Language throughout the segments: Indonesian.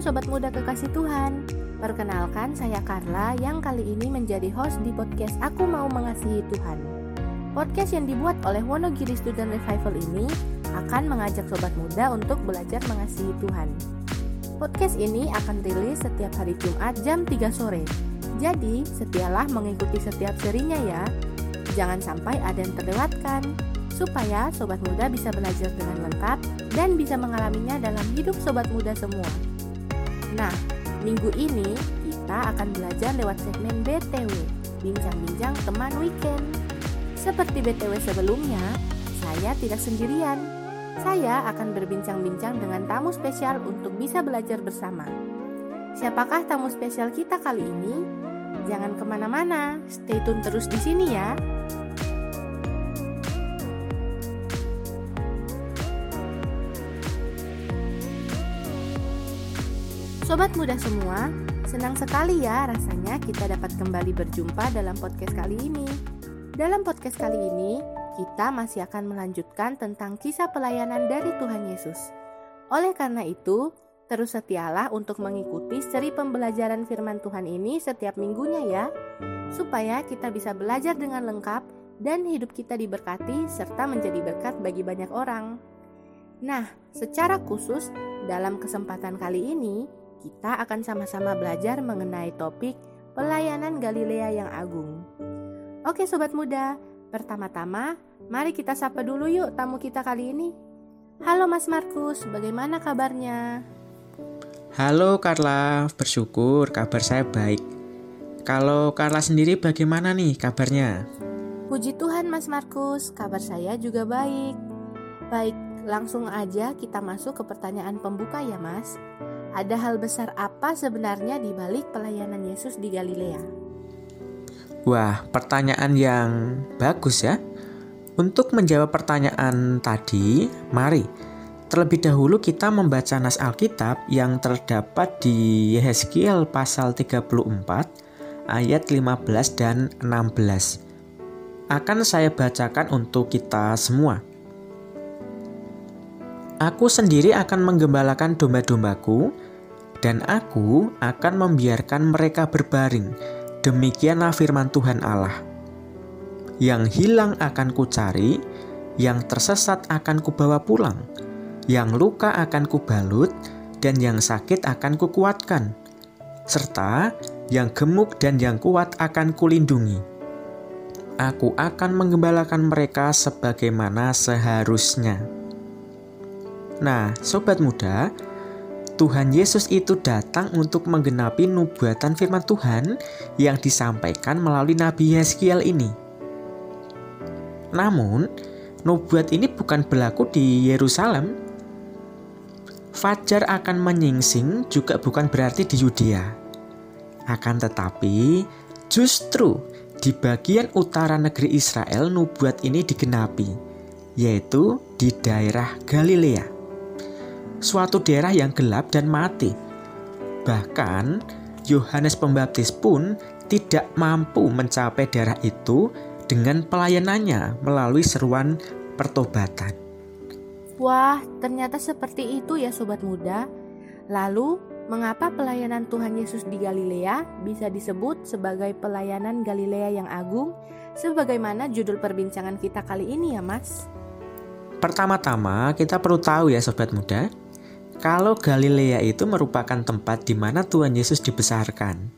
Sobat Muda Kekasih Tuhan. Perkenalkan saya Carla yang kali ini menjadi host di podcast Aku Mau Mengasihi Tuhan. Podcast yang dibuat oleh Wonogiri Student Revival ini akan mengajak Sobat Muda untuk belajar mengasihi Tuhan. Podcast ini akan rilis setiap hari Jumat jam 3 sore. Jadi setialah mengikuti setiap serinya ya. Jangan sampai ada yang terlewatkan supaya sobat muda bisa belajar dengan lengkap dan bisa mengalaminya dalam hidup sobat muda semua. Nah, minggu ini kita akan belajar lewat segmen BTW, Bincang-bincang teman weekend. Seperti BTW sebelumnya, saya tidak sendirian. Saya akan berbincang-bincang dengan tamu spesial untuk bisa belajar bersama. Siapakah tamu spesial kita kali ini? Jangan ke mana-mana, stay tune terus di sini ya. Sobat muda semua, senang sekali ya rasanya kita dapat kembali berjumpa dalam podcast kali ini. Dalam podcast kali ini, kita masih akan melanjutkan tentang kisah pelayanan dari Tuhan Yesus. Oleh karena itu, terus setialah untuk mengikuti seri pembelajaran firman Tuhan ini setiap minggunya ya, supaya kita bisa belajar dengan lengkap dan hidup kita diberkati serta menjadi berkat bagi banyak orang. Nah, secara khusus dalam kesempatan kali ini, kita akan sama-sama belajar mengenai topik pelayanan Galilea yang agung. Oke sobat muda, pertama-tama mari kita sapa dulu yuk tamu kita kali ini. Halo Mas Markus, bagaimana kabarnya? Halo Carla, bersyukur kabar saya baik. Kalau Carla sendiri bagaimana nih kabarnya? Puji Tuhan Mas Markus, kabar saya juga baik. Baik, langsung aja kita masuk ke pertanyaan pembuka ya Mas. Ada hal besar apa sebenarnya di balik pelayanan Yesus di Galilea? Wah, pertanyaan yang bagus ya. Untuk menjawab pertanyaan tadi, mari terlebih dahulu kita membaca nas Alkitab yang terdapat di Yehezkiel pasal 34 ayat 15 dan 16. Akan saya bacakan untuk kita semua. Aku sendiri akan menggembalakan domba-dombaku, dan aku akan membiarkan mereka berbaring. Demikianlah firman Tuhan Allah. Yang hilang akan kucari, yang tersesat akan kubawa pulang, yang luka akan kubalut, dan yang sakit akan kukuatkan, serta yang gemuk dan yang kuat akan kulindungi. Aku akan menggembalakan mereka sebagaimana seharusnya. Nah, sobat muda, Tuhan Yesus itu datang untuk menggenapi nubuatan firman Tuhan yang disampaikan melalui Nabi Yeskiel ini. Namun, nubuat ini bukan berlaku di Yerusalem. Fajar akan menyingsing juga bukan berarti di Yudea. Akan tetapi, justru di bagian utara negeri Israel nubuat ini digenapi, yaitu di daerah Galilea suatu daerah yang gelap dan mati. Bahkan, Yohanes Pembaptis pun tidak mampu mencapai daerah itu dengan pelayanannya melalui seruan pertobatan. Wah, ternyata seperti itu ya sobat muda. Lalu, mengapa pelayanan Tuhan Yesus di Galilea bisa disebut sebagai pelayanan Galilea yang agung? Sebagaimana judul perbincangan kita kali ini ya, Mas. Pertama-tama, kita perlu tahu ya sobat muda, kalau Galilea itu merupakan tempat di mana Tuhan Yesus dibesarkan.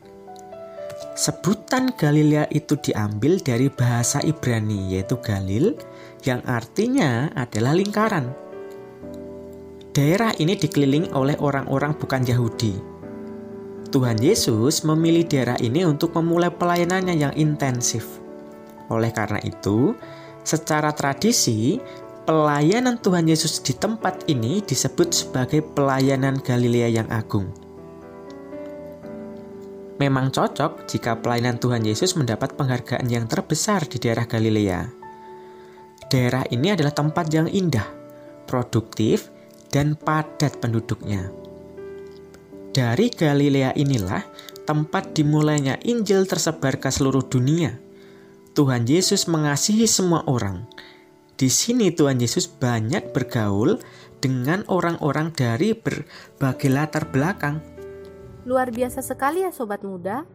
Sebutan Galilea itu diambil dari bahasa Ibrani yaitu Galil yang artinya adalah lingkaran. Daerah ini dikelilingi oleh orang-orang bukan Yahudi. Tuhan Yesus memilih daerah ini untuk memulai pelayanannya yang intensif. Oleh karena itu, secara tradisi Pelayanan Tuhan Yesus di tempat ini disebut sebagai pelayanan Galilea yang agung. Memang cocok jika pelayanan Tuhan Yesus mendapat penghargaan yang terbesar di daerah Galilea. Daerah ini adalah tempat yang indah, produktif, dan padat penduduknya. Dari Galilea inilah tempat dimulainya Injil tersebar ke seluruh dunia. Tuhan Yesus mengasihi semua orang, di sini Tuhan Yesus banyak bergaul dengan orang-orang dari berbagai latar belakang, Luar biasa sekali ya sobat muda.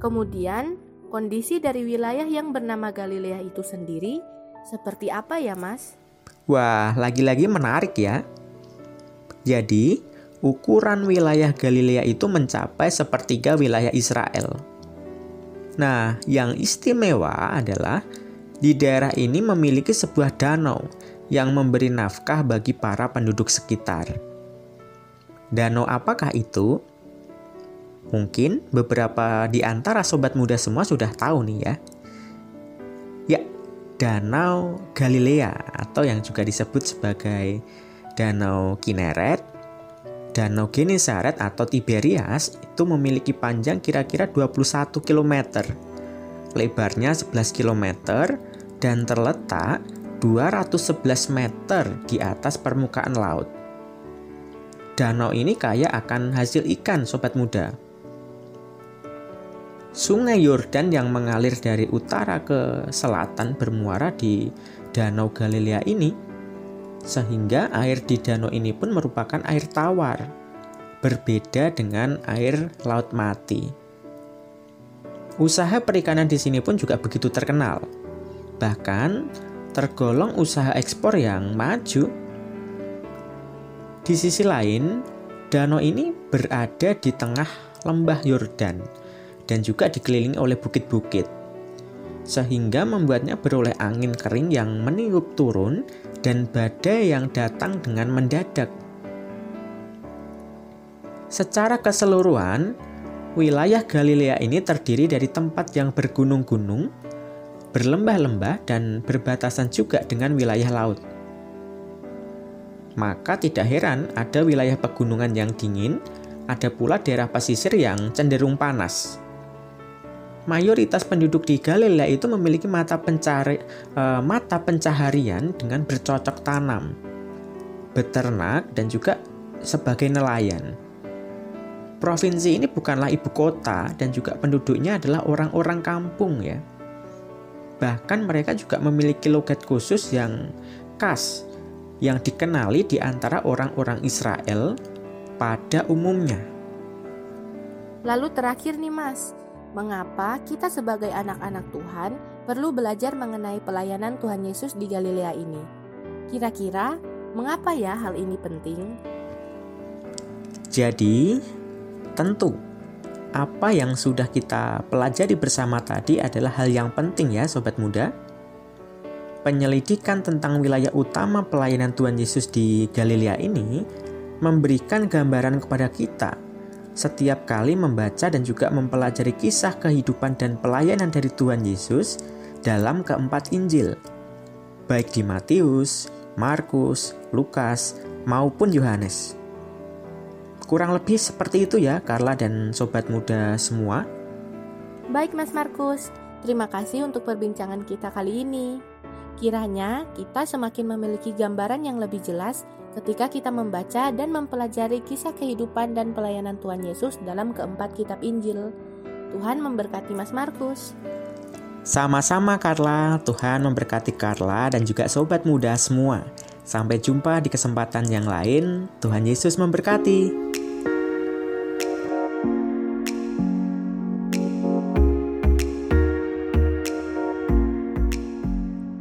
Kemudian, kondisi dari wilayah yang bernama Galilea itu sendiri seperti apa ya, Mas? Wah, lagi-lagi menarik ya. Jadi, ukuran wilayah Galilea itu mencapai sepertiga wilayah Israel. Nah, yang istimewa adalah di daerah ini memiliki sebuah danau yang memberi nafkah bagi para penduduk sekitar. Danau apakah itu? Mungkin beberapa di antara sobat muda semua sudah tahu nih ya. Ya, Danau Galilea atau yang juga disebut sebagai Danau Kineret, Danau Genesaret atau Tiberias itu memiliki panjang kira-kira 21 km. Lebarnya 11 km dan terletak 211 meter di atas permukaan laut. Danau ini kaya akan hasil ikan sobat muda. Sungai Yordan yang mengalir dari utara ke selatan bermuara di Danau Galilea ini, sehingga air di danau ini pun merupakan air tawar, berbeda dengan air laut mati. Usaha perikanan di sini pun juga begitu terkenal, bahkan tergolong usaha ekspor yang maju. Di sisi lain, danau ini berada di tengah lembah Yordan dan juga dikelilingi oleh bukit-bukit, sehingga membuatnya beroleh angin kering yang meniup turun dan badai yang datang dengan mendadak. Secara keseluruhan, wilayah Galilea ini terdiri dari tempat yang bergunung-gunung, berlembah-lembah, dan berbatasan juga dengan wilayah laut. Maka tidak heran ada wilayah pegunungan yang dingin, ada pula daerah pesisir yang cenderung panas mayoritas penduduk di Galilea itu memiliki mata pencari uh, mata pencaharian dengan bercocok tanam, beternak dan juga sebagai nelayan. Provinsi ini bukanlah ibu kota dan juga penduduknya adalah orang-orang kampung ya. Bahkan mereka juga memiliki logat khusus yang khas yang dikenali di antara orang-orang Israel pada umumnya. Lalu terakhir nih Mas, mengapa kita sebagai anak-anak Tuhan perlu belajar mengenai pelayanan Tuhan Yesus di Galilea ini. Kira-kira, mengapa ya hal ini penting? Jadi, tentu apa yang sudah kita pelajari bersama tadi adalah hal yang penting ya sobat muda. Penyelidikan tentang wilayah utama pelayanan Tuhan Yesus di Galilea ini memberikan gambaran kepada kita setiap kali membaca dan juga mempelajari kisah kehidupan dan pelayanan dari Tuhan Yesus dalam keempat Injil, baik di Matius, Markus, Lukas, maupun Yohanes. Kurang lebih seperti itu ya, Carla dan sobat muda semua. Baik, Mas Markus. Terima kasih untuk perbincangan kita kali ini. Kiranya kita semakin memiliki gambaran yang lebih jelas ketika kita membaca dan mempelajari kisah kehidupan dan pelayanan Tuhan Yesus dalam keempat kitab Injil. Tuhan memberkati Mas Markus. Sama-sama Carla, Tuhan memberkati Carla dan juga sobat muda semua. Sampai jumpa di kesempatan yang lain. Tuhan Yesus memberkati.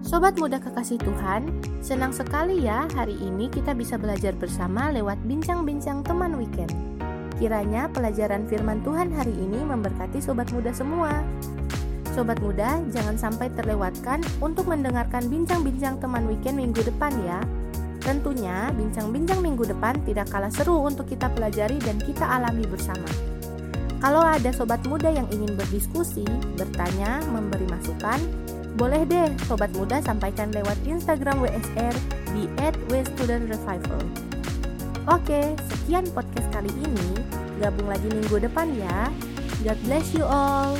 Sobat muda kekasih Tuhan, senang sekali ya hari ini kita bisa belajar bersama lewat bincang-bincang teman weekend. Kiranya pelajaran firman Tuhan hari ini memberkati sobat muda semua. Sobat muda, jangan sampai terlewatkan untuk mendengarkan bincang-bincang teman weekend minggu depan ya. Tentunya, bincang-bincang minggu depan tidak kalah seru untuk kita pelajari dan kita alami bersama. Kalau ada sobat muda yang ingin berdiskusi, bertanya, memberi masukan, boleh deh Sobat Muda sampaikan lewat Instagram WSR di @wstudentrevival. Oke, sekian podcast kali ini. Gabung lagi minggu depan ya. God bless you all.